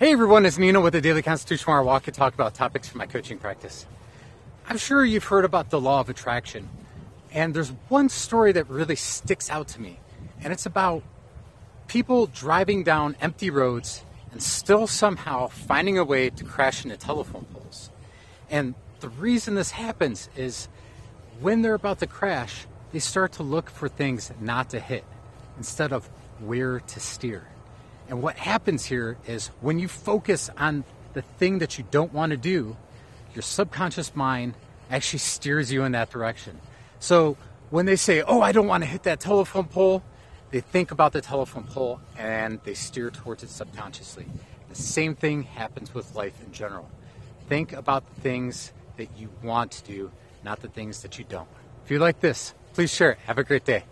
Hey everyone, it's Nino with the Daily Constitution where I walk and talk about topics from my coaching practice. I'm sure you've heard about the law of attraction, and there's one story that really sticks out to me, and it's about people driving down empty roads and still somehow finding a way to crash into telephone poles. And the reason this happens is when they're about to crash, they start to look for things not to hit instead of where to steer. And what happens here is when you focus on the thing that you don't want to do, your subconscious mind actually steers you in that direction. So when they say, Oh, I don't want to hit that telephone pole, they think about the telephone pole and they steer towards it subconsciously. The same thing happens with life in general. Think about the things that you want to do, not the things that you don't. If you like this, please share it. Have a great day.